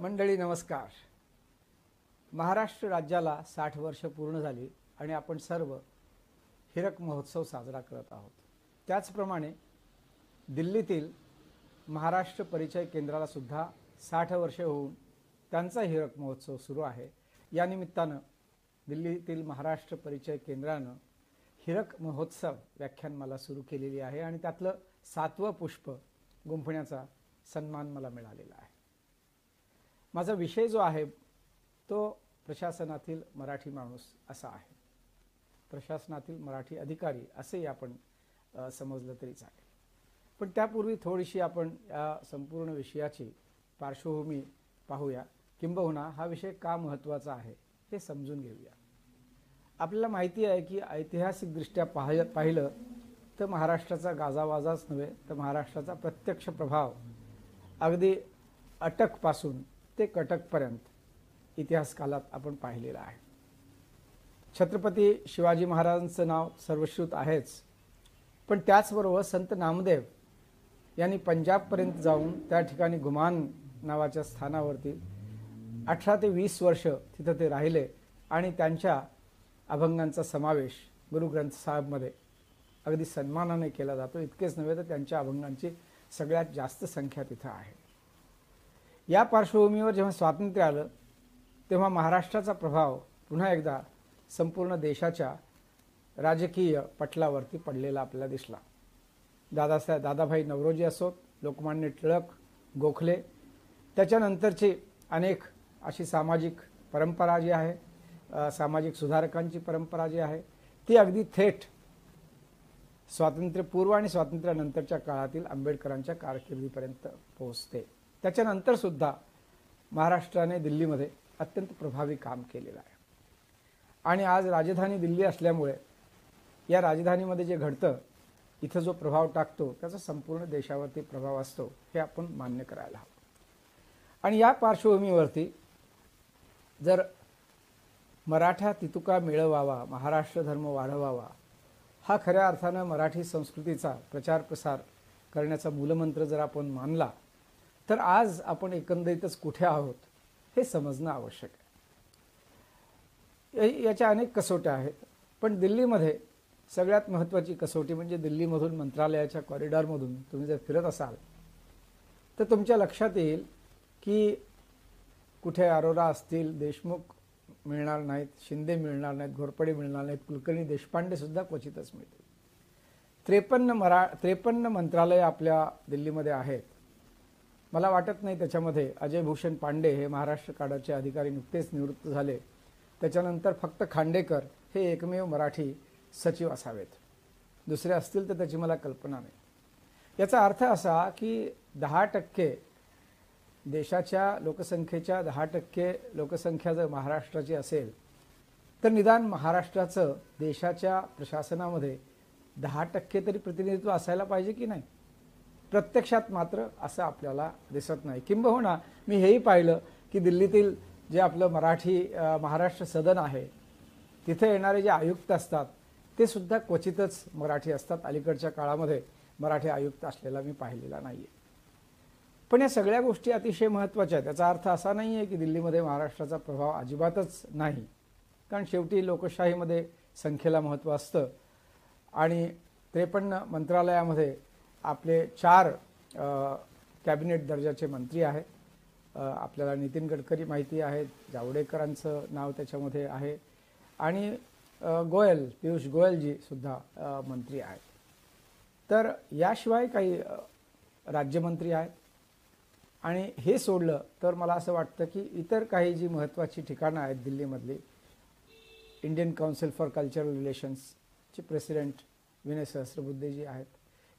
मंडळी नमस्कार. महाराष्ट्र राज्याला साठ वर्ष पूर्ण झाली आणि आपण सर्व हिरक महोत्सव साजरा करत आहोत. त्याचप्रमाणे दिल्लीतील महाराष्ट्र परिचय केंद्राला सुद्धा साठ वर्षे होऊन त्यांचा हिरक महोत्सव सुरू आहे. या निमित्तानं दिल्लीतील महाराष्ट्र परिचय केंद्रानं हिरक महोत्सव व्याख्यानमाला सुरू केलेली आहे आणि त्यातलं सातवं पुष्प गुंफण्याचा सन्मान मला मिळालेला आहे. माझा विषय जो आहे तो प्रशासनातील मराठी माणूस असा आहे. प्रशासनातील मराठी अधिकारी असेही आपण समजलं तरी चालेल. पण त्यापूर्वी थोडीशी आपण या संपूर्ण विषयाची पार्श्वभूमी पाहूया. किंबहुना हा विषय का महत्त्वाचा आहे हे समजून घेऊया. आपल्याला माहिती आहे की ऐतिहासिकदृष्ट्या पाह पाहिलं तर महाराष्ट्राचा गाजावाजाच नव्हे तर महाराष्ट्राचा प्रत्यक्ष प्रभाव अगदी अटकपासून ते कटकपर्यंत इतिहास कालात आपण पाहिलेलं आहे. छत्रपती शिवाजी महाराजांचं नाव सर्वश्रुत आहेच पण त्याचबरोबर संत नामदेव यांनी पंजाबपर्यंत जाऊन त्या ठिकाणी गुमान नावाच्या स्थानावरती अठरा ते वीस वर्ष तिथं ते राहिले आणि त्यांच्या अभंगांचा समावेश गुरु ग्रंथ साहेबमध्ये अगदी सन्मानाने केला जातो. इतकेच नव्हे तर त्यांच्या अभंगांची सगळ्यात जास्त संख्या तिथं आहे. या पार्श्वभूमीवर जेव्हा स्वातंत्र्य आलं तेव्हा महाराष्ट्राचा प्रभाव पुन्हा एकदा संपूर्ण देशाच्या राजकीय पटलावरती पडलेला आपल्याला दिसला. दादासाहेब दादाभाई नवरोजी असोत लोकमान्य टिळक गोखले त्याच्यानंतरची अनेक अशी सामाजिक परंपरा जी आहे सामाजिक सुधारकांची परंपरा जी आहे ती अगदी थेट स्वातंत्र्यपूर्व आणि स्वातंत्र्यानंतरच्या काळातील आंबेडकरांच्या कारकिर्दीपर्यंत पोहोचते. त्याच्यानंतर सुद्धा महाराष्ट्राने दिल्लीमध्ये अत्यंत प्रभावी काम केलेलं आहे. आणि आज राजधानी दिल्ली असल्यामुळे या राजधानीमध्ये जे घडतं इथं जो प्रभाव टाकतो त्याचा संपूर्ण देशावरती प्रभाव असतो हे आपण मान्य करायला हवं. आणि या पार्श्वभूमीवरती जर मराठा तितुका मिळवावा महाराष्ट्र धर्म वाढवावा हा खऱ्या अर्थानं मराठी संस्कृतीचा प्रचार प्रसार करण्याचा मूलमंत्र जर आपण मानला तर आज आपण एकंदरीतच कुठे आहोत हे समजणं आवश्यक आहे. या- याच्या अनेक कसोट्या आहेत. पण दिल्लीमध्ये सगळ्यात महत्त्वाची कसोटी म्हणजे दिल्लीमधून मंत्रालयाच्या कॉरिडॉरमधून तुम्ही जर फिरत असाल तर तुमच्या लक्षात येईल की कुठे अरोरा असतील देशमुख मिळणार नाहीत शिंदे मिळणार नाहीत घोरपडे मिळणार नाहीत कुलकर्णी देशपांडेसुद्धा क्वचितच मिळतील. त्रेपन्न मरा त्रेपन्न मंत्रालय आपल्या दिल्लीमध्ये आहेत. मला वाटत नाही त्याच्यामध्ये अजय भूषण पांडे हे महाराष्ट्र काडाचे अधिकारी नुकतेच निवृत्त झाले. त्याच्यानंतर फक्त खांडेकर हे एकमेव मराठी सचिव असावेत. दुसरे असतील तर त्याची मला कल्पना नाही. याचा अर्थ असा की दहा टक्के देशाच्या लोकसंख्येच्या दहा टक्के लोकसंख्या जर महाराष्ट्राची असेल तर निदान महाराष्ट्राचं देशाच्या प्रशासनामध्ये दहा टक्के तरी प्रतिनिधित्व असायला पाहिजे की नाही? प्रत्यक्षात मात्र असं आपल्याला दिसत नाही. किंबहुना मी हेही पाहिलं की दिल्लीतील जे आपलं मराठी महाराष्ट्र सदन आहे तिथे येणारे जे आयुक्त असतात ते सुद्धा क्वचितच मराठी असतात. अलीकडच्या काळामध्ये मराठी आयुक्त असलेला मी पाहिलेला नाही आहे पण या सगळ्या गोष्टी अतिशय महत्त्वाच्या आहेत. त्याचा अर्थ असा नाही आहे की दिल्लीमध्ये महाराष्ट्राचा प्रभाव अजिबातच नाही. कारण शेवटी लोकशाहीमध्ये संख्येला महत्त्व असतं. आणि त्रेपन्न मंत्रालयामध्ये आपले चार कॅबिनेट दर्जाचे मंत्री आहेत. आपल्याला नितीन गडकरी माहिती आहेत जावडेकरांचं नाव त्याच्यामध्ये आहे. आणि गोयल पियुष गोयलजी सुद्धा मंत्री आहेत. तर याशिवाय काही राज्यमंत्री आहेत. आणि हे सोडलं तर मला असं वाटतं की इतर काही जी महत्त्वाची ठिकाणं आहेत दिल्लीमधली इंडियन काउन्सिल फॉर कल्चरल रिलेशन्सचे प्रेसिडेंट विनय सहस्रबुद्धेजी आहेत.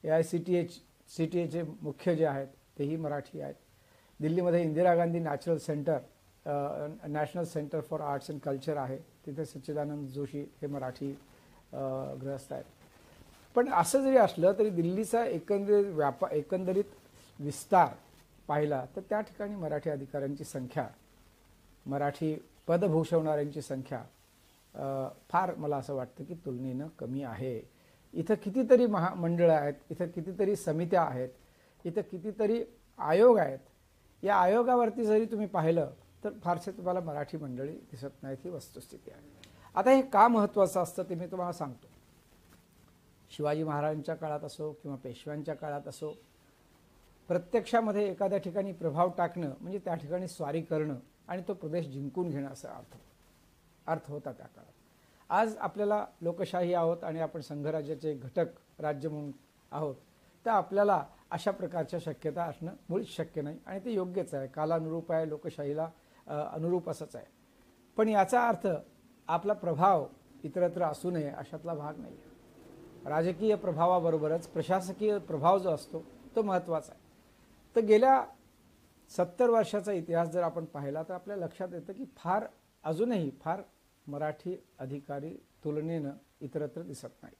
A I C T H C T एचे मुख्य जे आहेत तेही मराठी आहेत. दिल्लीमध्ये Indira Gandhi natural centre national centre for arts and culture आहे. तिथे सच्चिदानंद जोशी हे मराठी ग्रहस्थ आहेत. पण असं जरी असलं तरी दिल्लीचा एकंदरीत व्यापा एकंदरीत विस्तार पाहिला तर त्या ठिकाणी मराठी अधिकाऱ्यांची संख्या मराठी पद भूषवणाऱ्यांची संख्या फार मला असं वाटतं की तुलनेनं कमी आहे. इथं कितीतरी महामंडळं आहेत इथं कितीतरी समित्या आहेत इथं कितीतरी आयोग आहेत. या आयोगावरती जरी तुम्ही पाहिलं तर फारसे तुम्हाला मराठी मंडळी दिसत नाहीत ही वस्तुस्थिती आहे. आता हे का महत्त्वाचं असतं ते मी तुम्हाला सांगतो. शिवाजी महाराजांच्या काळात असो किंवा पेशव्यांच्या काळात असो प्रत्यक्षामध्ये एखाद्या ठिकाणी प्रभाव टाकणं म्हणजे त्या ठिकाणी स्वारी करणं आणि तो प्रदेश जिंकून घेणं असा अर्थ अर्थ होता त्या काळात. आज आपल्याला लोकशाही आहोत आणि आपण संघराज्याचे घटक राज्य म्हणून आहोत तर आपल्याला अशा प्रकारच्या शक्यता असणं मुळीच शक्य नाही आणि ते योग्यच आहे. कालानुरूप आहे लोकशाहीला अनुरूप असंच आहे. पण याचा अर्थ आपला प्रभाव इतरत्र असू नये अशातला भाग नाही आहे. राजकीय प्रभावाबरोबरच प्रशासकीय प्रभाव जो असतो तो महत्त्वाचा आहे. तर गेल्या सत्तर वर्षाचा इतिहास जर आपण पाहिला तर आपल्या लक्षात येतं की फार अजूनही फार मराठी अधिकारी तुलनेनं इतरत्र दिसत नाही.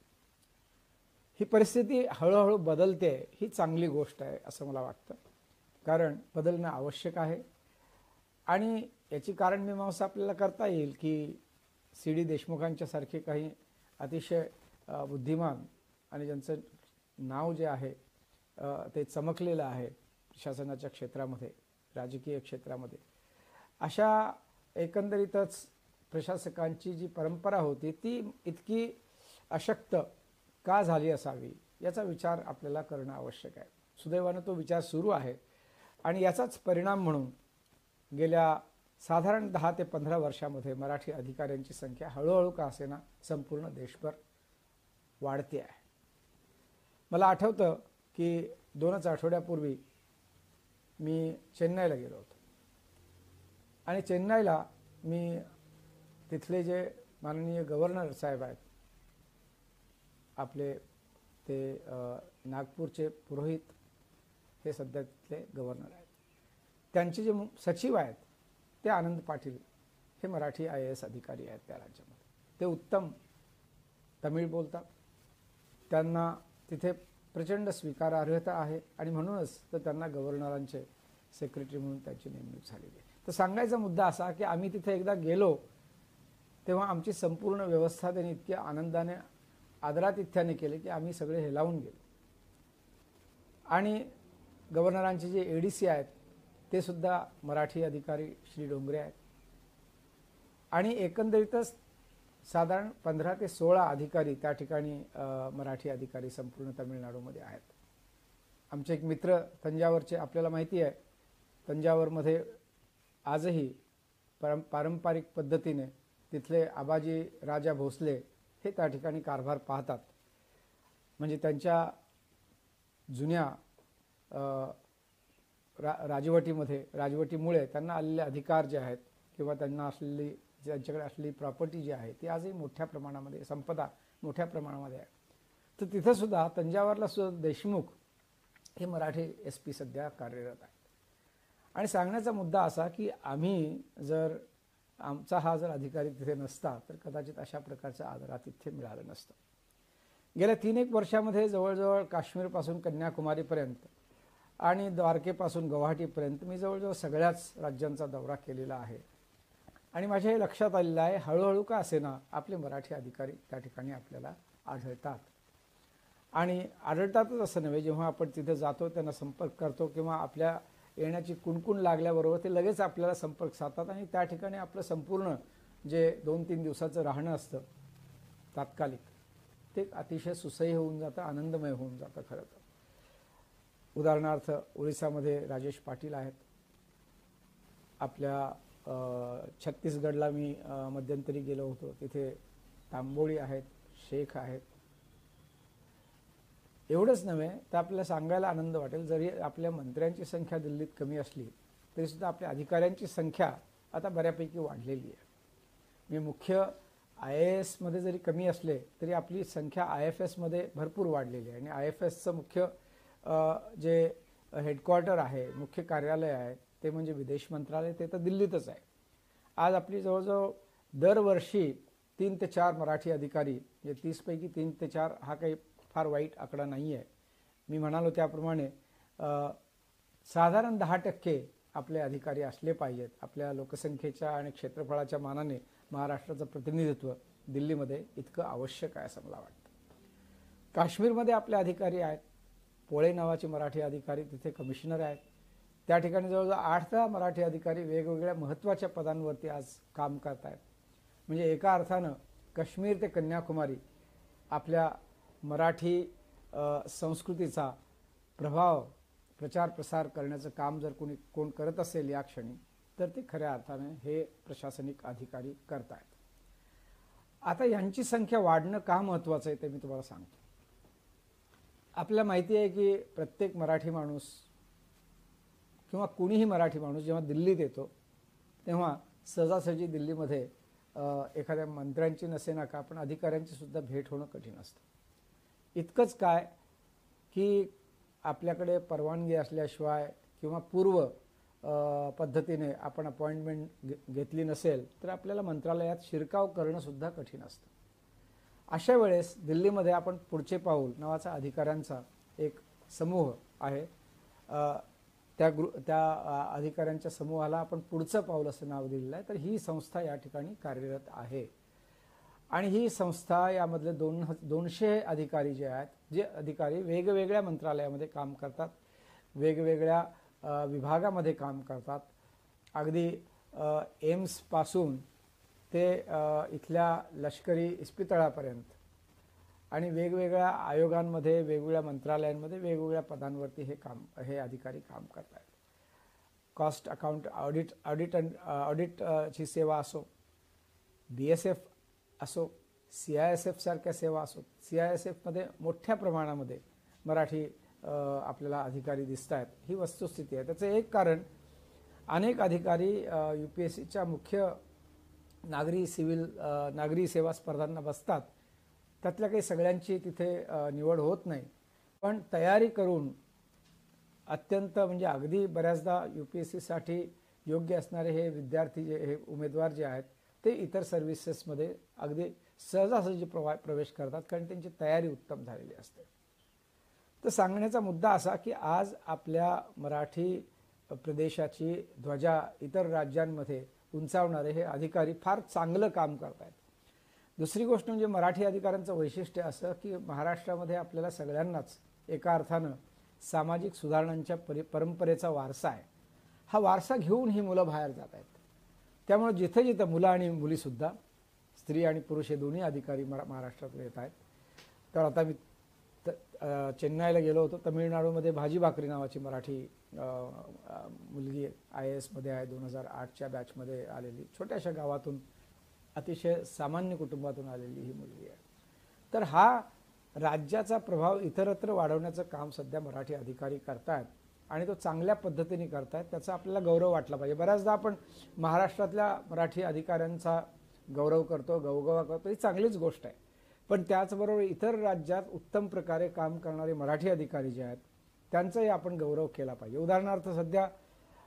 ही परिस्थिती हळूहळू बदलते ही चांगली गोष्ट आहे असं मला वाटतं. कारण बदलणं आवश्यक आहे. आणि याची कारण मीमांसा आपल्याला करता येईल की सी डी देशमुखांच्या सारखे काही अतिशय बुद्धिमान आणि ज्यांचं नाव जे आहे ते चमकलेलं आहे शासनाच्या क्षेत्रामध्ये राजकीय क्षेत्रामध्ये अशा एकंदरीतच प्रशासकांची जी परंपरा होती ती इतकी अशक्त का झाली असावी याचा विचार आपल्याला करणं आवश्यक आहे. सुदैवानं तो विचार सुरू आहे आणि याचाच परिणाम म्हणून गेल्या साधारण दहा ते पंधरा वर्षामध्ये मराठी अधिकाऱ्यांची संख्या हळूहळू का असेना संपूर्ण देशभर वाढते आहे. मला आठवतं की दोनच आठवड्यापूर्वी मी चेन्नईला गेलो होतो. आणि चेन्नईला मी तिथले जे माननीय गव्हर्नर साहेब आहेत आपले ते नागपूरचे पुरोहित हे सध्या तिथले गव्हर्नर आहेत. त्यांचे जे मु- सचिव आहेत ते आनंद पाटील हे मराठी आय ए एस अधिकारी आहेत त्या राज्यामध्ये. ते उत्तम तमिळ बोलतात. त्यांना तिथे प्रचंड स्वीकारार्हता आहे आणि म्हणूनच तर त्यांना गव्हर्नरांचे सेक्रेटरी म्हणून त्यांची नेमणूक झालेली आहे. तर सांगायचा मुद्दा असा की आम्ही तिथे एकदा गेलो तेव्हा आमची संपूर्ण व्यवस्था त्यांनी इतक्या आनंदाने आदरातिथ्याने केले की आम्ही सगळे हेलावून गेलो. आणि गव्हर्नरांचे जे ए डी सी आहेत ते सुद्धा मराठी अधिकारी श्री डोंगरे आहेत. आणि एकंदरीतच साधारण पंधरा ते सोळा अधिकारी त्या ठिकाणी मराठी अधिकारी संपूर्ण तमिळनाडूमध्ये आहेत. आमचे एक मित्र तंजावरचे आपल्याला माहिती आहे तंजावरमध्ये आजही परं पारंपरिक पद्धतीने तिथले आबाजी राजा भोसले हे त्या ठिकाणी कारभार पाहतात. म्हणजे त्यांच्या जुन्या रा राजवटीमध्ये राजवटीमुळे त्यांना आलेले अधिकार जे आहेत किंवा त्यांना असलेली त्यांच्याकडे असलेली प्रॉपर्टी जी आहे ती आजही मोठ्या प्रमाणामध्ये संपदा मोठ्या प्रमाणामध्ये आहे. तर तिथंसुद्धा तंजावरला सुद्धा देशमुख हे मराठी एस पी सध्या कार्यरत आहेत. आणि सांगण्याचा मुद्दा असा की आम्ही जर आमचा हा जर अधिकारी तिथे नसता तर कदाचित अशा प्रकारचा आदरा तिथे मिळालं नसतं. गेल्या तीन एक वर्षामध्ये जवळजवळ काश्मीरपासून कन्याकुमारीपर्यंत आणि द्वारकेपासून गुवाहाटीपर्यंत मी जवळजवळ सगळ्याच राज्यांचा दौरा केलेला आहे. आणि माझ्या हे लक्षात आलेलं आहे हळूहळू का असेना आपले मराठी अधिकारी त्या ठिकाणी आपल्याला आढळतात. आणि आढळतातच असं नव्हे जेव्हा आपण तिथे जातो त्यांना संपर्क करतो किंवा आपल्या येण्याची कुणकुण लागल्याबरोबर ते लगेच आपल्याला संपर्क साधतात आणि त्या ठिकाणी आपलं संपूर्ण जे दोन तीन दिवसाचं राहणं असतं तात्कालिक ते अतिशय सुसह्य होऊन जातं आनंदमय होऊन जातं खरं तर. उदाहरणार्थ ओरिसामध्ये राजेश पाटील आहेत. आपल्या छत्तीसगडला मी मध्यंतरी गेलो होतो. तिथे तांबोळी आहेत शेख आहेत. एवढंच नव्हे तर आपल्याला सांगायला आनंद वाटेल. जरी आपल्या मंत्र्यांची संख्या दिल्लीत कमी असली तरीसुद्धा आपल्या अधिकाऱ्यांची संख्या आता बऱ्यापैकी वाढलेली आहे. मी मुख्य आय ए एसमध्ये जरी कमी असले तरी आपली संख्या आय एफ एसमध्ये भरपूर वाढलेली आहे. आणि आय एफ एसचं मुख्य जे हेडक्वार्टर आहे मुख्य कार्यालय आहे ते म्हणजे विदेश मंत्रालय ते तर दिल्लीतच आहे. आज आपली जवळजवळ दरवर्षी तीन ते चार मराठी अधिकारी म्हणजे तीसपैकी तीन ते चार हा काही फार वाईट आकडा नाही आहे मी म्हणालो त्याप्रमाणे साधारण दहा टक्के आपले अधिकारी असले पाहिजेत. आपल्या लोकसंख्येच्या आणि क्षेत्रफळाच्या मानाने महाराष्ट्राचं प्रतिनिधित्व दिल्लीमध्ये इतकं आवश्यक आहे असं मला वाटतं. काश्मीरमध्ये आपले अधिकारी आहेत. पोळे नावाचे मराठी अधिकारी तिथे कमिशनर आहेत. त्या ठिकाणी जवळजवळ आठ दहा मराठी अधिकारी वेगवेगळ्या महत्त्वाच्या पदांवरती आज काम करत आहेत म्हणजे एका अर्थानं काश्मीर ते कन्याकुमारी आपल्या मराठी संस्कृतीचा प्रभाव प्रचार प्रसार करण्याचं काम जर कोणी कोण करत असेल या क्षणी तर ते खऱ्या अर्थाने हे प्रशासनिक अधिकारी करत आहेत आता यांची संख्या वाढणं का महत्त्वाचं आहे ते मी तुम्हाला सांगतो. आपल्याला माहिती आहे की प्रत्येक मराठी माणूस किंवा कुणीही मराठी माणूस जेव्हा दिल्लीत येतो तेव्हा सहजासहजी दिल्लीमध्ये एखाद्या मंत्र्यांची नसे का पण अधिकाऱ्यांची सुद्धा भेट होणं कठीण असतं. इतकंच काय की आपल्याकडे परवानगी असल्याशिवाय किंवा पूर्व पद्धतीने आपण अपॉइंटमेंट घे घेतली नसेल तर आपल्याला मंत्रालयात शिरकाव करणंसुद्धा कठीण असतं. अशा वेळेस दिल्लीमध्ये आपण पुढचे पाऊल नावाचा अधिकाऱ्यांचा एक समूह आहे. त्या ग्रु त्या अधिकाऱ्यांच्या समूहाला आपण पुढचं पाऊल असं नाव दिलेलं आहे. तर ही संस्था या ठिकाणी कार्यरत आहे. आणि ही संस्था यामधले दोन दोनशे अधिकारी जे आहेत जे अधिकारी वेगवेगळ्या मंत्रालयामध्ये काम करतात वेगवेगळ्या विभागामध्ये काम करतात. अगदी एम्सपासून ते इथल्या लष्करी इस्पितळापर्यंत. आणि वेगवेगळ्या आयोगांमध्ये वेगवेगळ्या मंत्रालयांमध्ये वेगवेगळ्या पदांवरती हे काम हे अधिकारी काम करत आहेत cost account audit audit and ऑडिटची सेवा असो बी एस एफ असो सी आय एस एफसारख्या सेवा असो सी आय एस एफमध्ये मोठ्या प्रमाणामध्ये मराठी आपल्याला अधिकारी दिसत आहेत ही वस्तुस्थिती आहे. त्याचं एक कारण अनेक अधिकारी यू पी एस सीच्या मुख्य नागरी सिव्हिल नागरी सेवा स्पर्धांना बसतात. त्यातल्या काही सगळ्यांची तिथे निवड होत नाही. पण तयारी करून अत्यंत म्हणजे अगदी बऱ्याचदा यू पी एस सीसाठी योग्य असणारे हे विद्यार्थी जे हे उमेदवार जे आहेत ते इतर सर्व्हिसेसमध्ये अगदी सहजासहजी प्रवा प्रवेश करतात कारण त्यांची तयारी उत्तम झालेली असते. तर सांगण्याचा मुद्दा असा की आज आपल्या मराठी प्रदेशाची ध्वजा इतर राज्यांमध्ये उंचावणारे हे अधिकारी फार चांगलं काम करत आहेत दुसरी गोष्ट म्हणजे मराठी अधिकाऱ्यांचं वैशिष्ट्य असं की महाराष्ट्रामध्ये आपल्याला सगळ्यांनाच एका अर्थानं सामाजिक सुधारणांच्या परि परंपरेचा वारसा आहे. हा वारसा घेऊन ही मुलं बाहेर जात आहेत त्यामुळे जिथे जिथं मुलं आणि मुलीसुद्धा स्त्री आणि पुरुष हे दोन्ही अधिकारी मरा महाराष्ट्रातले येत आहेत. तर आता मी त चेन्नईला गेलो होतो. तमिळनाडूमध्ये भाजी भाकरी नावाची मराठी मुलगी आय ए एसमध्ये आहे. दोन हजार आठच्या बॅचमध्ये आलेली. छोट्याशा गावातून अतिशय सामान्य कुटुंबातून आलेली ही मुलगी आहे. तर हा राज्याचा प्रभाव इतरत्र वाढवण्याचं काम सध्या मराठी अधिकारी करतायत. आणि तो चांगल्या पद्धतीने करतायत त्याचा आपल्याला गौरव वाटला पाहिजे. बऱ्याचदा आपण महाराष्ट्रातल्या मराठी अधिकाऱ्यांचा गौरव करतो गौगवा करतो ही चांगलीच गोष्ट आहे. पण त्याचबरोबर इतर राज्यात उत्तम प्रकारे काम करणारे मराठी अधिकारी जे आहेत त्यांचाही आपण गौरव केला पाहिजे. उदाहरणार्थ सध्या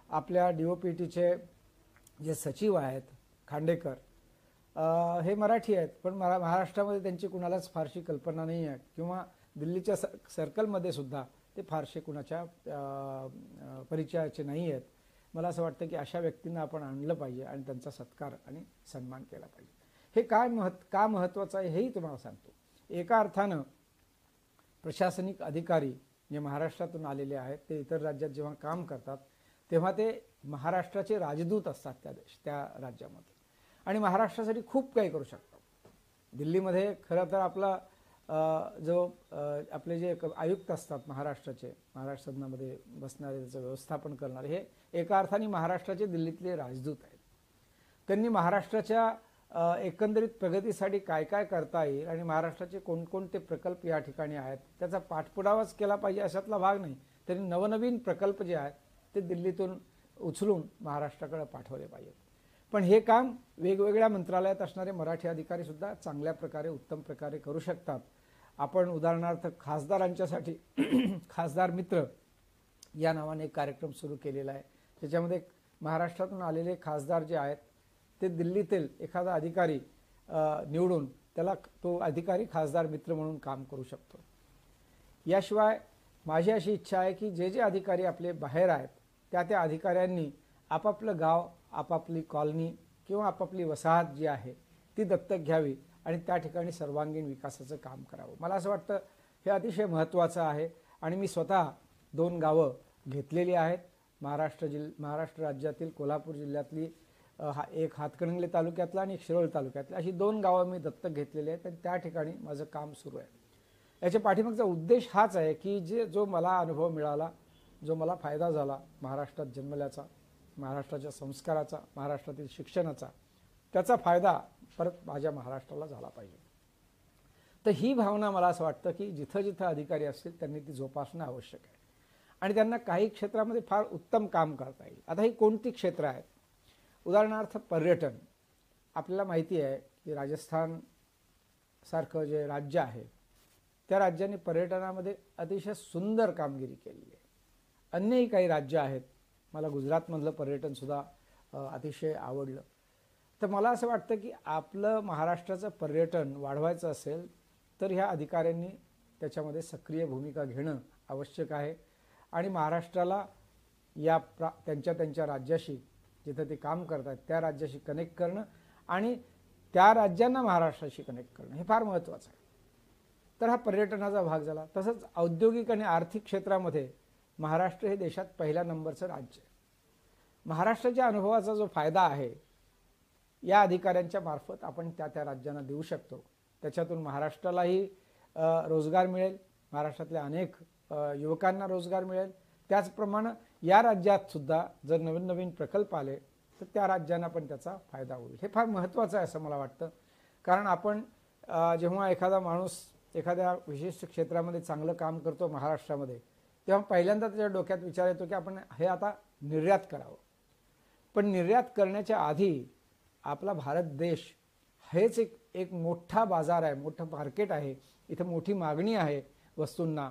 आपल्या डी ओ पी टीचे जे सचिव आहेत खांडेकर हे मराठी आहेत पण मरा महाराष्ट्रामध्ये त्यांची कुणालाच फारशी कल्पना नाही आहे. किंवा दिल्लीच्या स सर्कलमध्ये सुद्धा ते फारसे कुणाच्या परिचयाचे नाही आहेत. मला असं वाटतं की अशा व्यक्तींना आपण आणलं पाहिजे आणि त्यांचा सत्कार आणि सन्मान केला पाहिजे. हे काय महत् का महत्त्वाचं आहे हेही तुम्हाला सांगतो. एका अर्थानं प्रशासनिक अधिकारी जे महाराष्ट्रातून आलेले आहेत ते इतर राज्यात जेव्हा काम करतात तेव्हा ते महाराष्ट्राचे राजदूत असतात त्या देश त्या राज्यामध्ये. आणि महाराष्ट्रासाठी खूप काही करू शकतात. दिल्लीमध्ये खरं तर आपला जो आपले जे आयुक्त असतात महाराष्ट्राचे महाराष्ट्र सदनामध्ये बसणारे त्याचं व्यवस्थापन करणारे हे एका अर्थाने महाराष्ट्राचे दिल्लीतले राजदूत आहेत. त्यांनी महाराष्ट्राच्या एकंदरीत प्रगतीसाठी काय काय करता येईल आणि महाराष्ट्राचे कोणकोणते प्रकल्प या ठिकाणी आहेत त्याचा पाठपुरावाच केला पाहिजे अशातला भाग नाही. त्यांनी नवनवीन प्रकल्प जे आहेत ते दिल्लीतून उचलून महाराष्ट्राकडे पाठवले पाहिजेत. पण हे काम वेगवेगळ्या मंत्रालयात असणारे मराठी अधिकारी सुद्धा चांगल्या प्रकारे उत्तम प्रकारे करू शकतात. आपण उदाहरणार्थ खासदारांच्यासाठी खासदार मित्र या नावाने एक कार्यक्रम सुरू केलेला आहे. त्याच्यामध्ये महाराष्ट्रातून आलेले खासदार जे आहेत ते दिल्लीतील एखादा अधिकारी निवडून त्याला तो अधिकारी खासदार मित्र म्हणून काम करू शकतो. याशिवाय माझी अशी इच्छा आहे की जे जे अधिकारी आपले बाहेर आहेत त्या त्या अधिकाऱ्यांनी आपापलं गाव आपापली कॉलनी किंवा आपापली वसाहत जी आहे ती दत्तक घ्यावी. आणि त्या ठिकाणी सर्वांगीण विकासाचं काम करावं. मला असं वाटतं हे अतिशय महत्त्वाचं आहे आणि मी स्वतः दोन गावं घेतलेली आहेत. महाराष्ट्र जिल महाराष्ट्र राज्यातील कोल्हापूर जिल्ह्यातली हा एक हातकणंगले तालुक्यातला आणि एक शिरोळ तालुक्यातला. अशी दोन गावं मी दत्तक घेतलेली आहेत आणि त्या ठिकाणी माझं काम सुरू आहे. याच्या पाठीमागचा उद्देश हाच आहे की जे जो मला अनुभव मिळाला जो मला फायदा झाला महाराष्ट्रात जन्मल्याचा महाराष्ट्राच्या संस्काराचा महाराष्ट्रातील शिक्षणाचा त्याचा फायदा परत माझ्या महाराष्ट्राला झाला पाहिजे. तर ही भावना मला असं वाटतं की जिथं जिथं अधिकारी असतील त्यांनी ती जोपासणं आवश्यक आहे. आणि त्यांना काही क्षेत्रामध्ये फार उत्तम काम करता येईल. आता ही कोणती क्षेत्र आहेत? उदाहरणार्थ पर्यटन. आपल्याला माहिती आहे की राजस्थान सारखं जे राज्य आहे त्या राज्याने पर्यटनामध्ये अतिशय सुंदर कामगिरी केलेली आहे. अन्यही काही राज्य आहेत. मला गुजरातमधलं पर्यटनसुद्धा अतिशय आवडलं. तर मला असं वाटतं की आपलं महाराष्ट्राचं पर्यटन वाढवायचं असेल तर ह्या अधिकाऱ्यांनी त्याच्यामध्ये सक्रिय भूमिका घेणं आवश्यक आहे. आणि महाराष्ट्राला या प्रा त्यांच्या त्यांच्या राज्याशी जिथं ते काम करतात त्या राज्याशी कनेक्ट करणं आणि त्या राज्यांना महाराष्ट्राशी कनेक्ट करणं हे फार महत्त्वाचं आहे. तर हा पर्यटनाचा भाग झाला. तसंच औद्योगिक आणि आर्थिक क्षेत्रामध्ये महाराष्ट्र हे देशात पहिल्या नंबरचं राज्य आहे. महाराष्ट्राच्या अनुभवाचा जो फायदा आहे या अधिकाऱ्यांच्या मार्फत आपण त्या त्या राज्यांना देऊ शकतो. त्याच्यातून महाराष्ट्रालाही रोजगार मिळेल. महाराष्ट्रातल्या अनेक युवकांना रोजगार मिळेल. त्याचप्रमाणे या राज्यात सुद्धा जर नवीन नवीन प्रकल्प आले तर त्या राज्यांना पण त्याचा फायदा होईल. हे फार महत्त्वाचं आहे असं मला वाटतं. कारण आपण जेव्हा एखादा माणूस एखाद्या विशिष्ट क्षेत्रामध्ये चांगलं काम करतो महाराष्ट्रामध्ये तेव्हा पहिल्यांदा त्याच्या डोक्यात विचार येतो की आपण हे आता निर्यात करावं. पण निर्यात करण्याच्या आधी आपला भारत देश हेच एक एक मोठा बाजार आहे मोठं मार्केट आहे इथं मोठी मागणी आहे वस्तूंना.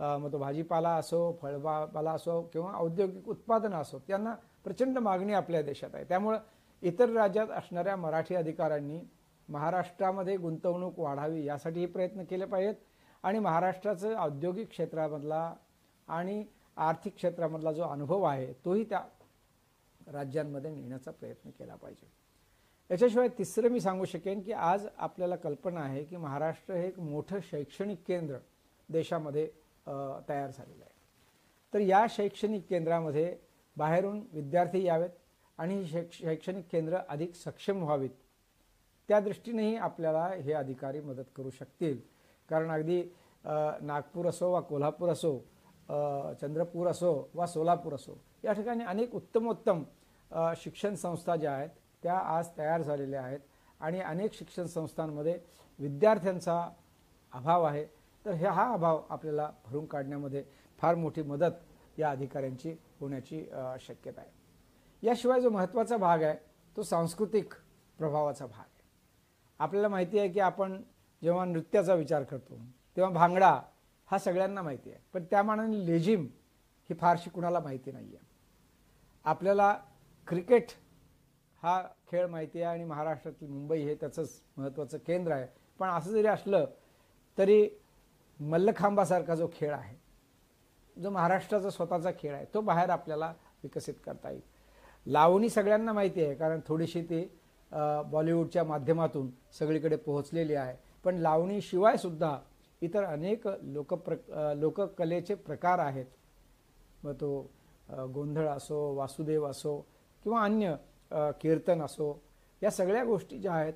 मग तो भाजीपाला असो फळभापाला असो किंवा औद्योगिक उत्पादनं असो त्यांना प्रचंड मागणी आपल्या देशात आहे. त्यामुळं इतर राज्यात असणाऱ्या मराठी अधिकाऱ्यांनी महाराष्ट्रामध्ये गुंतवणूक वाढावी यासाठीही प्रयत्न केले पाहिजेत आणि महाराष्ट्राचं औद्योगिक क्षेत्रामधला आणि आर्थिक क्षेत्रामधला जो अनुभव आहे तोही त्या राज्यांमध्ये नेण्याचा प्रयत्न केला पाहिजे. याच्याशिवाय तिसरं मी सांगू शकेन की आज आपल्याला कल्पना आहे की महाराष्ट्र हे एक मोठं शैक्षणिक केंद्र देशामध्ये तयार झालेलं आहे. तर या शैक्षणिक केंद्रामध्ये बाहेरून विद्यार्थी यावेत आणि ही शैक्ष शैक्षणिक केंद्र अधिक सक्षम व्हावीत. त्या दृष्टीनेही आपल्याला हे अधिकारी मदत करू शकतील. कारण अगदी नागपूर असो वा कोल्हापूर असो चंद्रपूर असो वा सोलापूर असो या ठिकाणी अनेक उत्तमोत्तम शिक्षण संस्था ज्या आहेत त्या आज तयार झालेल्या आहेत. आणि अनेक शिक्षण संस्थांमध्ये विद्यार्थ्यांचा अभाव आहे. तर हे हा अभाव आपल्याला भरून काढण्यामध्ये फार मोठी मदत या अधिकाऱ्यांची होण्याची शक्यता आहे. याशिवाय जो महत्त्वाचा भाग आहे तो सांस्कृतिक प्रभावाचा भाग आहे. आपल्याला माहिती आहे की आपण जेव्हा नृत्याचा विचार करतो तेव्हा भांगडा हा सगळ्यांना माहिती आहे. पण त्या मानाने लेझिम ही फारशी कुणाला माहिती नाही आहे आपल्याला क्रिकेट हा खेळ माहिती आहे आणि महाराष्ट्रातील मुंबई हे त्याचंच महत्त्वाचं केंद्र आहे. पण असं जरी असलं तरी मल्लखांबासारखा जो खेळ आहे जो महाराष्ट्राचा स्वतःचा खेळ आहे तो बाहेर आपल्याला विकसित करता येईल. लावणी सगळ्यांना माहिती आहे कारण थोडीशी ती बॉलिवूडच्या माध्यमातून सगळीकडे पोहोचलेली आहे. पण लावणीशिवाय सुद्धा इतर अनेक लोकप्र लोककलेचे प्रकार आहेत. मग तो गोंधळ असो वासुदेव असो किंवा अन्य कीर्तन असो या सगळ्या गोष्टी ज्या आहेत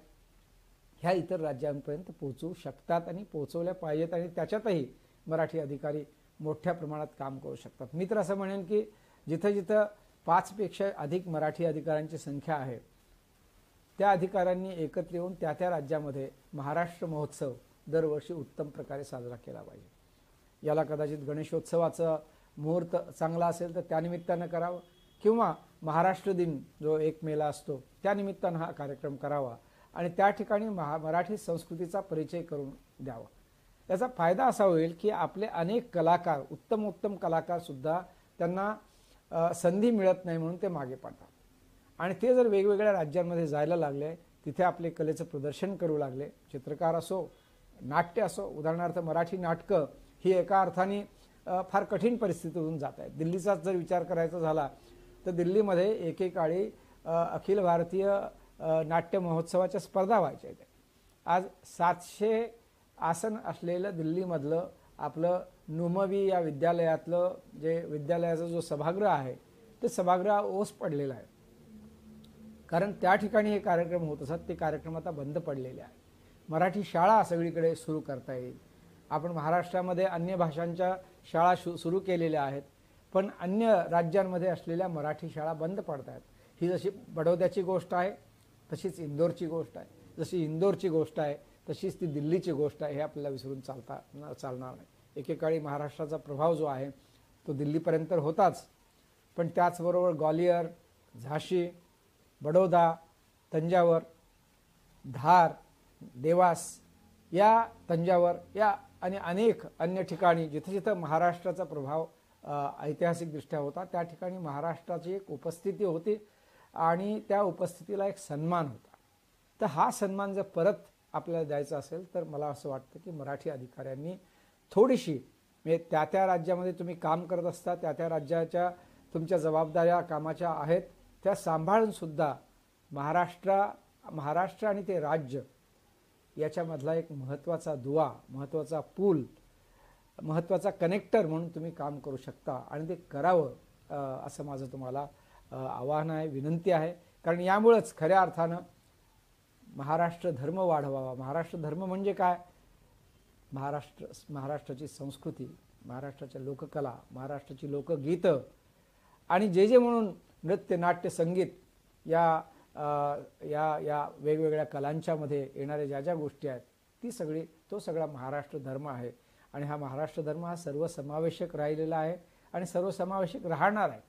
ह्या इतर राज्यांपर्यंत पोहोचू शकतात आणि पोहोचवल्या पाहिजेत आणि त्याच्यातही मराठी अधिकारी मोठ्या प्रमाणात काम करू शकतात. मी तर असं म्हणेन की जिथं जिथं पाचपेक्षा अधिक मराठी अधिकाऱ्यांची संख्या आहे त्या अधिकाऱ्यांनी एकत्र येऊन त्या त्या राज्यामध्ये महाराष्ट्र महोत्सव दरवर्षी उत्तम प्रकारे साजरा केला पाहिजे. याला कदाचित गणेशोत्सवाचं मुहूर्त चांगला असेल तर त्यानिमित्तानं करावं किंवा महाराष्ट्र दिन जो एक मेला असतो त्यानिमित्तानं हा कार्यक्रम करावा आणि त्या ठिकाणी महा मराठी संस्कृतीचा परिचय करून द्यावा. याचा फायदा असा होईल की आपले अनेक कलाकार उत्तम उत्तम कलाकारसुद्धा त्यांना संधी मिळत नाही म्हणून ते मागे पडतात. आणि ते जर वेगवेगळ्या राज्यांमध्ये जायला लागले तिथे आपले कलेचं प्रदर्शन करू लागले चित्रकार असो नाट्य असो उदाहरणार्थ मराठी नाटकं ही एका अर्थाने फार कठीण परिस्थितीतून जात आहेत. दिल्लीचाच जर विचार करायचा झाला तर दिल्लीमध्ये एकेकाळी अखिल भारतीय नाट्य महोत्सवाच्या स्पर्धा व्हायच्या इथे. आज सातशे आसन असलेलं दिल्लीमधलं आपलं नुमवी या विद्यालयातलं जे विद्यालयाचा जो सभागृह आहे ते सभागृह ओस पडलेलं आहे. कारण त्या ठिकाणी हे कार्यक्रम होत असतात ते कार्यक्रम आता बंद पडलेले आहे मराठी शाळा सगळीकडे सुरू करता येईल. आपण महाराष्ट्रामध्ये अन्य भाषांच्या शाळा शु सुरू केलेल्या आहेत. पण अन्य राज्यांमध्ये असलेल्या मराठी शाळा बंद पडत आहेत ही जशी बडोद्याची गोष्ट आहे तशीच इंदोरची गोष्ट आहे. जशी इंदोरची गोष्ट आहे तशीच ती दिल्लीची गोष्ट आहे हे आपल्याला विसरून चालता न- चालणार नाही. एकेकाळी महाराष्ट्राचा प्रभाव जो आहे तो दिल्लीपर्यंत होताच. पण त्याचबरोबर ग्वालियर झाशी बडोदा तंजावर धार देवास या तंजावर या आणि अनेक अन्य ठिकाणी जिथं जिथं महाराष्ट्राचा प्रभाव ऐतिहासिकदृष्ट्या होता. त्या ठिकाणी महाराष्ट्राची एक उपस्थिती होती आणि त्या उपस्थितीला एक सन्मान होता. तर हा सन्मान जर परत आपल्याला द्यायचा असेल तर मला असं वाटतं की मराठी अधिकाऱ्यांनी थोडीशी म्हणजे त्या त्या राज्यामध्ये तुम्ही काम करत असता त्या त्या राज्याच्या तुमच्या जबाबदाऱ्या कामाच्या आहेत त्या सांभाळूनसुद्धा महाराष्ट्रा महाराष्ट्र महाराष्ट्र आणि ते राज्य याच्यामधला एक महत्त्वाचा दुवा महत्त्वाचा पूल महत्त्वाचा कनेक्टर म्हणून तुम्ही काम करू शकता. आणि ते करावं असं माझं तुम्हाला आवाहन आहे विनंती आहे. कारण यामुळंच खऱ्या अर्थानं महाराष्ट्र धर्म वाढवावा. महाराष्ट्र धर्म म्हणजे काय? महाराष्ट्र महाराष्ट्राची संस्कृती महाराष्ट्राच्या लोककला महाराष्ट्राची लोकगीतं. आणि जे जे म्हणून नृत्य नाट्य संगीत या या या वेगवेगळ्या कलांच्यामध्ये येणाऱ्या ज्या ज्या गोष्टी आहेत ती सगळी तो सगळा महाराष्ट्र धर्म आहे. आणि हा महाराष्ट्र धर्म हा सर्वसमावेशक राहिलेला आहे आणि सर्वसमावेशक राहणार आहे.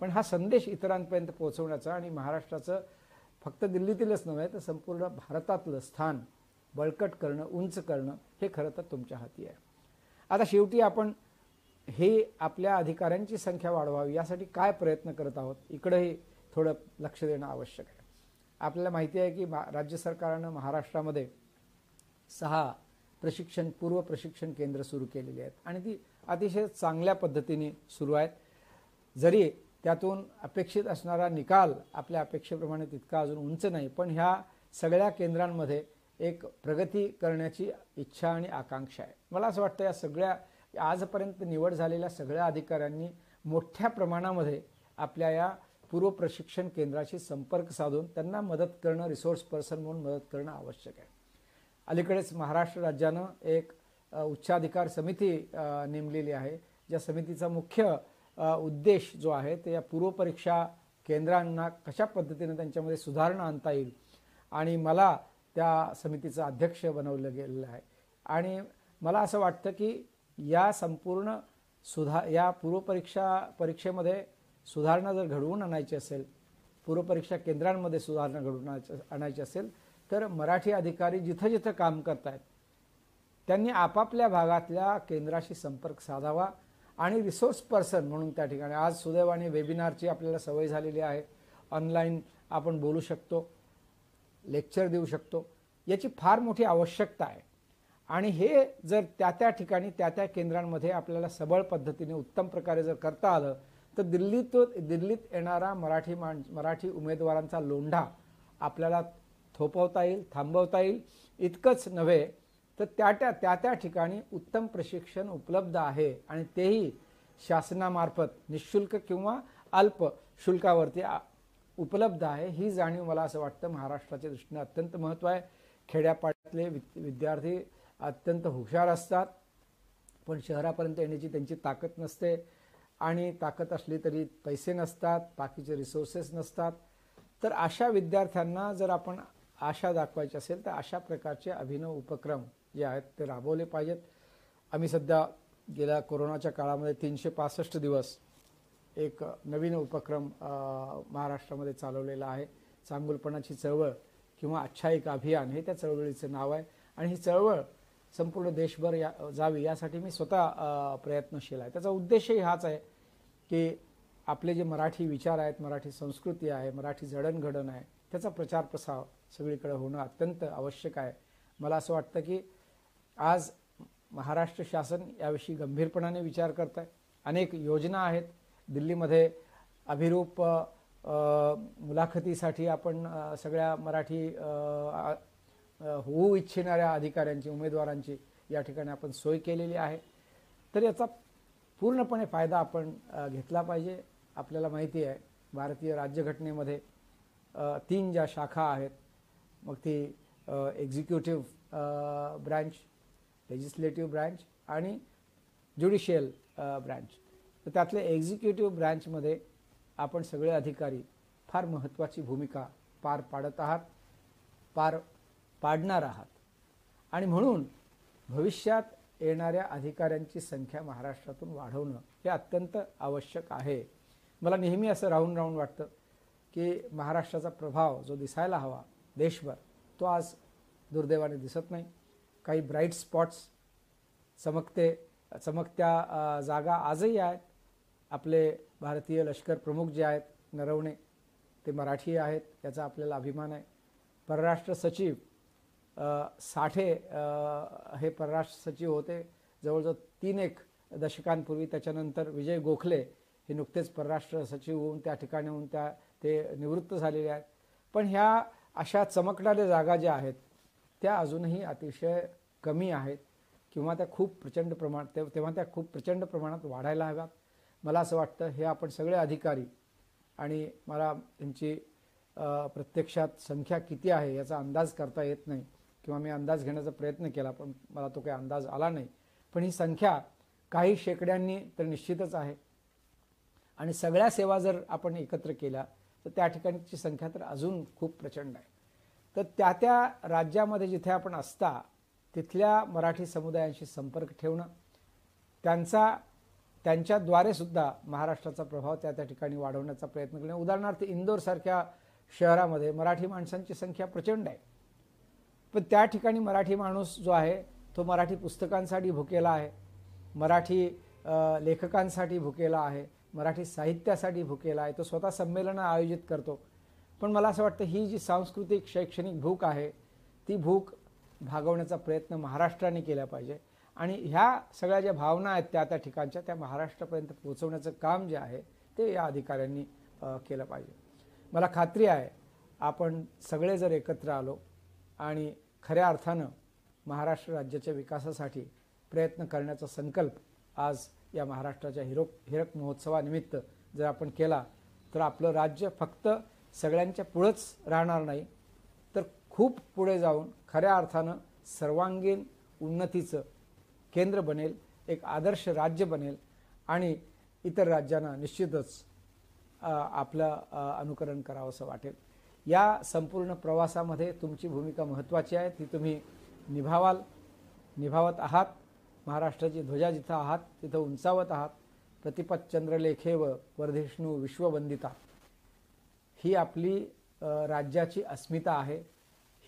पण हा संदेश इतरांपर्यंत पोहोचवण्याचा आणि महाराष्ट्राचं फक्त दिल्लीतीलच नव्हे तर संपूर्ण भारतातलं स्थान बळकट करणं उंच करणं हे खरं तर तुमच्या हाती आहे. आता शेवटी आपण हे आपल्या अधिकाऱ्यांची संख्या वाढवावी यासाठी काय प्रयत्न करत आहोत इकडंही थोडं लक्ष देणं आवश्यक आहे. आपल्याला माहिती आहे की मा- राज्य सरकारनं महाराष्ट्रामध्ये सहा प्रशिक्षण पूर्व प्रशिक्षण केंद्र सुरू केलेली आहेत. आणि ती अतिशय चांगल्या पद्धतीने सुरू आहेत. जरी त्यातून अपेक्षित असणारा निकाल आपल्या अपेक्षेप्रमाणे तितका अजून उंच नाही पण ह्या सगळ्या केंद्रांमध्ये एक प्रगती करण्याची इच्छा आणि आकांक्षा आहे. मला असं वाटतं या सगळ्या आजपर्यंत निवड झालेल्या सगळ्या अधिकाऱ्यांनी मोठ्या प्रमाणामध्ये आपल्या या पूर्व प्रशिक्षण केंद्राशी संपर्क साधून त्यांना मदत करणं रिसोर्स पर्सन म्हणून मदत करणं आवश्यक आहे. अलीकडेच महाराष्ट्र राज्यानं एक उच्चाधिकार समिती नेमलेली आहे. ज्या समितीचा मुख्य उद्देश जो आहे ते या पूर्वपरीक्षा केंद्रांना कशा पद्धतीने त्यांच्यामध्ये सुधारणा आणता येईल आणि मला त्या समितीचं अध्यक्ष बनवलं गेलेलं आहे. आणि मला असं वाटतं की या संपूर्ण सुधा या पूर्वपरीक्षा परीक्षेमध्ये सुधारणा जर घडवून आणायची असेल पूर्वपरीक्षा केंद्रांमध्ये सुधारणा घडवून आणायची असेल तर मराठी अधिकारी जिथं जिथं काम करत आहेत त्यांनी आपापल्या भागातल्या केंद्राशी संपर्क साधावा आणि रिसोर्स पर्सन म्हणून त्या ठिकाणी आज सुदैवाने वेबिनारची आपल्याला सवय झालेली आहे. ऑनलाईन आपण बोलू शकतो लेक्चर देऊ शकतो. याची फार मोठी आवश्यकता आहे. आणि हे जर त्या त्या ठिकाणी त्या त्या केंद्रांमध्ये आपल्याला सबळ पद्धतीने उत्तम प्रकारे जर करता आलं तर दिल्लीत दिल्लीत येणारा मराठी माण मराठी उमेदवारांचा लोंढा आपल्याला थोपवता येईल थांबवता येईल. इतकंच नव्हे तर त्या त्या त्या त्या ठिकाणी उत्तम प्रशिक्षण उपलब्ध आहे. आणि तेही शासनामार्फत निशुल्क किंवा अल्प शुल्कावरती उपलब्ध आहे. ही जाणीव मला असं वाटतं महाराष्ट्राच्या दृष्टीने अत्यंत महत्त्व आहे. खेड्यापाड्यातले विद्यार्थी अत्यंत हुशार असतात. पण शहरापर्यंत येण्याची त्यांची ताकद नसते. आणि ताकद असली तरी पैसे नसतात बाकीचे रिसोर्सेस नसतात. तर अशा विद्यार्थ्यांना जर आपण आशा दाखवायची असेल तर अशा प्रकारचे अभिनव उपक्रम जे आहेत ते राबवले पाहिजेत. आम्ही सध्या गेल्या कोरोनाच्या काळामध्ये तीनशे पासष्ट दिवस एक नवीन उपक्रम महाराष्ट्रामध्ये चालवलेला आहे. चांगुलपणाची चळवळ किंवा आच्छायिक अभियान हे त्या चळवळीचं नाव आहे. आणि ही चळवळ संपूर्ण देशभर या जावी यासाठी मी स्वतः प्रयत्नशील आहे. त्याचा उद्देशही हाच आहे की आपले जे मराठी विचार आहेत मराठी संस्कृती आहे मराठी जडणघडण आहे त्याचा प्रचार प्रसार सगळीकडे होणं अत्यंत आवश्यक आहे. मला असं वाटतं की आज महाराष्ट्र शासन याविषयी गंभीरपणाने विचार करत आहे अनेक योजना आहेत. दिल्लीमध्ये अभिरूप मुलाखतीसाठी आपण सगळ्या मराठी होऊ इच्छिणाऱ्या अधिकाऱ्यांची उमेदवारांची या ठिकाणी आपण सोय केलेली आहे. तर याचा पूर्णपणे फायदा आपण घेतला पाहिजे. आपल्याला माहिती आहे भारतीय राज्यघटनेमध्ये तीन ज्या शाखा आहेत मग ती एक्झिक्युटिव्ह ब्रँच लेजिस्लेटिव्ह ब्रँच आणि ज्युडिशियल ब्रँच तर त्यातल्या एक्झिक्युटिव्ह ब्रँचमध्ये आपण सगळे अधिकारी फार महत्त्वाची भूमिका पार पाडत आहात पार पाडणार आहात. आणि म्हणून भविष्यात येणाऱ्या अधिकाऱ्यांची संख्या महाराष्ट्रातून वाढवणं हे अत्यंत आवश्यक आहे. मला नेहमी असं राहून राहून वाटतं की महाराष्ट्राचा प्रभाव जो दिसायला हवा देशभर. तो आज दुर्दैवाने दिसत नाही. काही ब्राईट स्पॉट्स चमकते चमकत्या जागा आजही आहेत. आपले भारतीय लष्कर प्रमुख जे आहेत नरवणे ते मराठी आहेत याचा आपल्याला अभिमान आहे. परराष्ट्र सचिव साठे हे परराष्ट्र सचिव होते. जवळजवळ तीन एक दशकांपूर्वी त्याच्यानंतर विजय गोखले हे नुकतेच परराष्ट्र सचिव होऊन त्या ठिकाणी होऊन त्या ते निवृत्त झालेले आहेत. पण ह्या अशा चमकणाऱ्या जागा ज्या आहेत त्या अजूनही अतिशय कमी आहेत किंवा त्या खूप प्रचंड प्रमाण ते- तेव्हा त्या खूप प्रचंड प्रमाणात वाढायला हव्यात. मला असं वाटतं हे आपण सगळे अधिकारी आणि मला त्यांची प्रत्यक्षात संख्या किती आहे याचा अंदाज करता येत नाही किंवा मी अंदाज घेण्याचा प्रयत्न केला पण मला तो काही अंदाज आला नाही. पण ही संख्या काही शेकड्यांनी तर निश्चितच आहे. आणि सगळ्या सेवा जर आपण एकत्र केल्या तर त्या ठिकाणची संख्या तर अजून खूप प्रचंड आहे. तर त्या त्या राज्यामध्ये जिथे आपण असता तिथल्या मराठी समुदायांशी संपर्क ठेवणं त्यांचा त्यांच्याद्वारे सुद्धा महाराष्ट्राचा प्रभाव त्या त्या ठिकाणी वाढवण्याचा प्रयत्न करणं. उदाहरणार्थ इंदोरसारख्या शहरामध्ये मराठी माणसांची संख्या प्रचंड आहे. पण त्या ठिकाणी मराठी माणूस जो आहे तो मराठी पुस्तकांसाठी भुकेला आहे मराठी लेखकांसाठी भुकेला आहे मराठी साहित्यासाठी भुकेला आहे तो स्वतः संमेलनं आयोजित करतो. पण मला असं वाटतं ही जी सांस्कृतिक शैक्षणिक भूक आहे ती भूक भागवण्याचा प्रयत्न महाराष्ट्राने केला पाहिजे. आणि ह्या सगळ्या ज्या भावना आहेत त्या त्या ठिकाणच्या त्या महाराष्ट्रापर्यंत पोहोचवण्याचं काम जे आहे ते या अधिकाऱ्यांनी केलं पाहिजे. मला खात्री आहे आपण सगळे जर एकत्र आलो आणि खऱ्या अर्थानं महाराष्ट्र राज्याच्या विकासासाठी प्रयत्न करण्याचा संकल्प आज या महाराष्ट्राच्या हिरोक हिरक महोत्सवानिमित्त जर आपण केला तर आपलं राज्य फक्त सगळ्यांच्या पुढंच राहणार नाही तर खूप पुढे जाऊन खऱ्या अर्थानं सर्वांगीण उन्नतीचं केंद्र बनेल एक आदर्श राज्य बनेल आणि इतर राज्यांना निश्चितच आपलं अनुकरण करावं असं वाटेल. या संपूर्ण प्रवासामध्ये तुमची भूमिका महत्त्वाची आहे ती तुम्ही निभावाल निभावत आहात. महाराष्ट्राची ध्वजा जिथं आहात तिथं उंचावत आहात प्रतिपत चंद्रलेखेव वर्धिष्णू विश्ववंदिता. ही आपली राज्याची अस्मिता आहे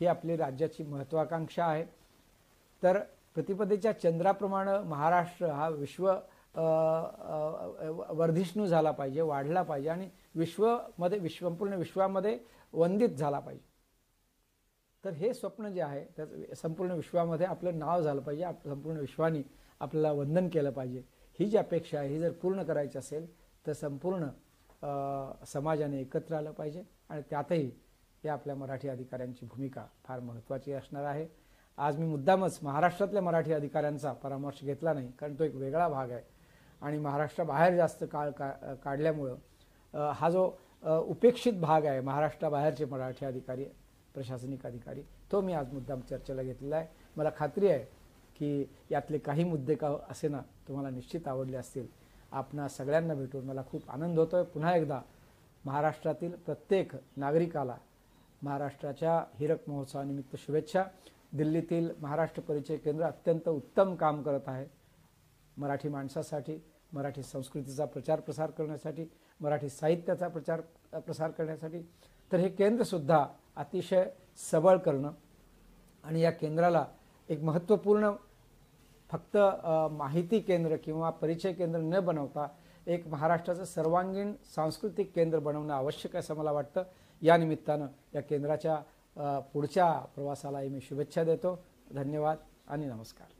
ही आपली राज्याची महत्त्वाकांक्षा आहे. तर प्रतिपदेच्या चंद्राप्रमाणे महाराष्ट्र हा विश्व वर्धिष्णू झाला पाहिजे वाढला पाहिजे आणि विश्वमध्ये विश्व संपूर्ण विश्वामध्ये वंदित झाला पाहिजे. तर हे स्वप्न जे आहे त्या संपूर्ण विश्वामध्ये आपलं नाव झालं पाहिजे. आप संपूर्ण विश्वानी आपल्याला वंदन केलं पाहिजे. ही जी अपेक्षा आहे ही जर पूर्ण करायची असेल तर संपूर्ण समाजाने एकत्र आलं पाहिजे आणि त्यातही या आपल्या मराठी अधिकाऱ्यांची भूमिका फार महत्त्वाची असणार आहे. आज मी मुद्दामच महाराष्ट्रातल्या मराठी अधिकाऱ्यांचा परामर्श घेतला नाही कारण तो एक वेगळा भाग आहे. आणि महाराष्ट्राबाहेर जास्त काळ का काढल्यामुळं हा जो उपेक्षित भाग आहे महाराष्ट्राबाहेरचे मराठी अधिकारी प्रशासनिक अधिकारी. तो मी आज मुद्दाम चर्चेला घेतलेला आहे. मला खात्री आहे की यातले काही मुद्दे का असे ना तुम्हाला निश्चित आवडले असतील. आपणा सगळ्यांना भेटून मला खूप आनंद होतोय. पुन्हा एकदा महाराष्ट्रातील प्रत्येक नागरिकाला महाराष्ट्राच्या हिरक महोत्सवानिमित्त शुभेच्छा. दिल्लीतील महाराष्ट्र परिचय केंद्र अत्यंत उत्तम काम करत आहे. मराठी माणसासाठी मराठी संस्कृतीचा प्रचार प्रसार करण्यासाठी मराठी साहित्याचा प्रचार प्रसार करण्यासाठी. तर हे केंद्रसुद्धा अतिशय सबळ करणं आणि या केंद्राला एक महत्त्वपूर्ण फक्त माहिती केंद्र किंवा परिचय केंद्र न बनवता एक महाराष्ट्राचं सर्वांगीण सांस्कृतिक केंद्र बनवणं आवश्यक आहे असं मला वाटतं. या निमित्तानं या केंद्राच्या पुढच्या प्रवासालाही मी शुभेच्छा देतो. धन्यवाद आणि नमस्कार.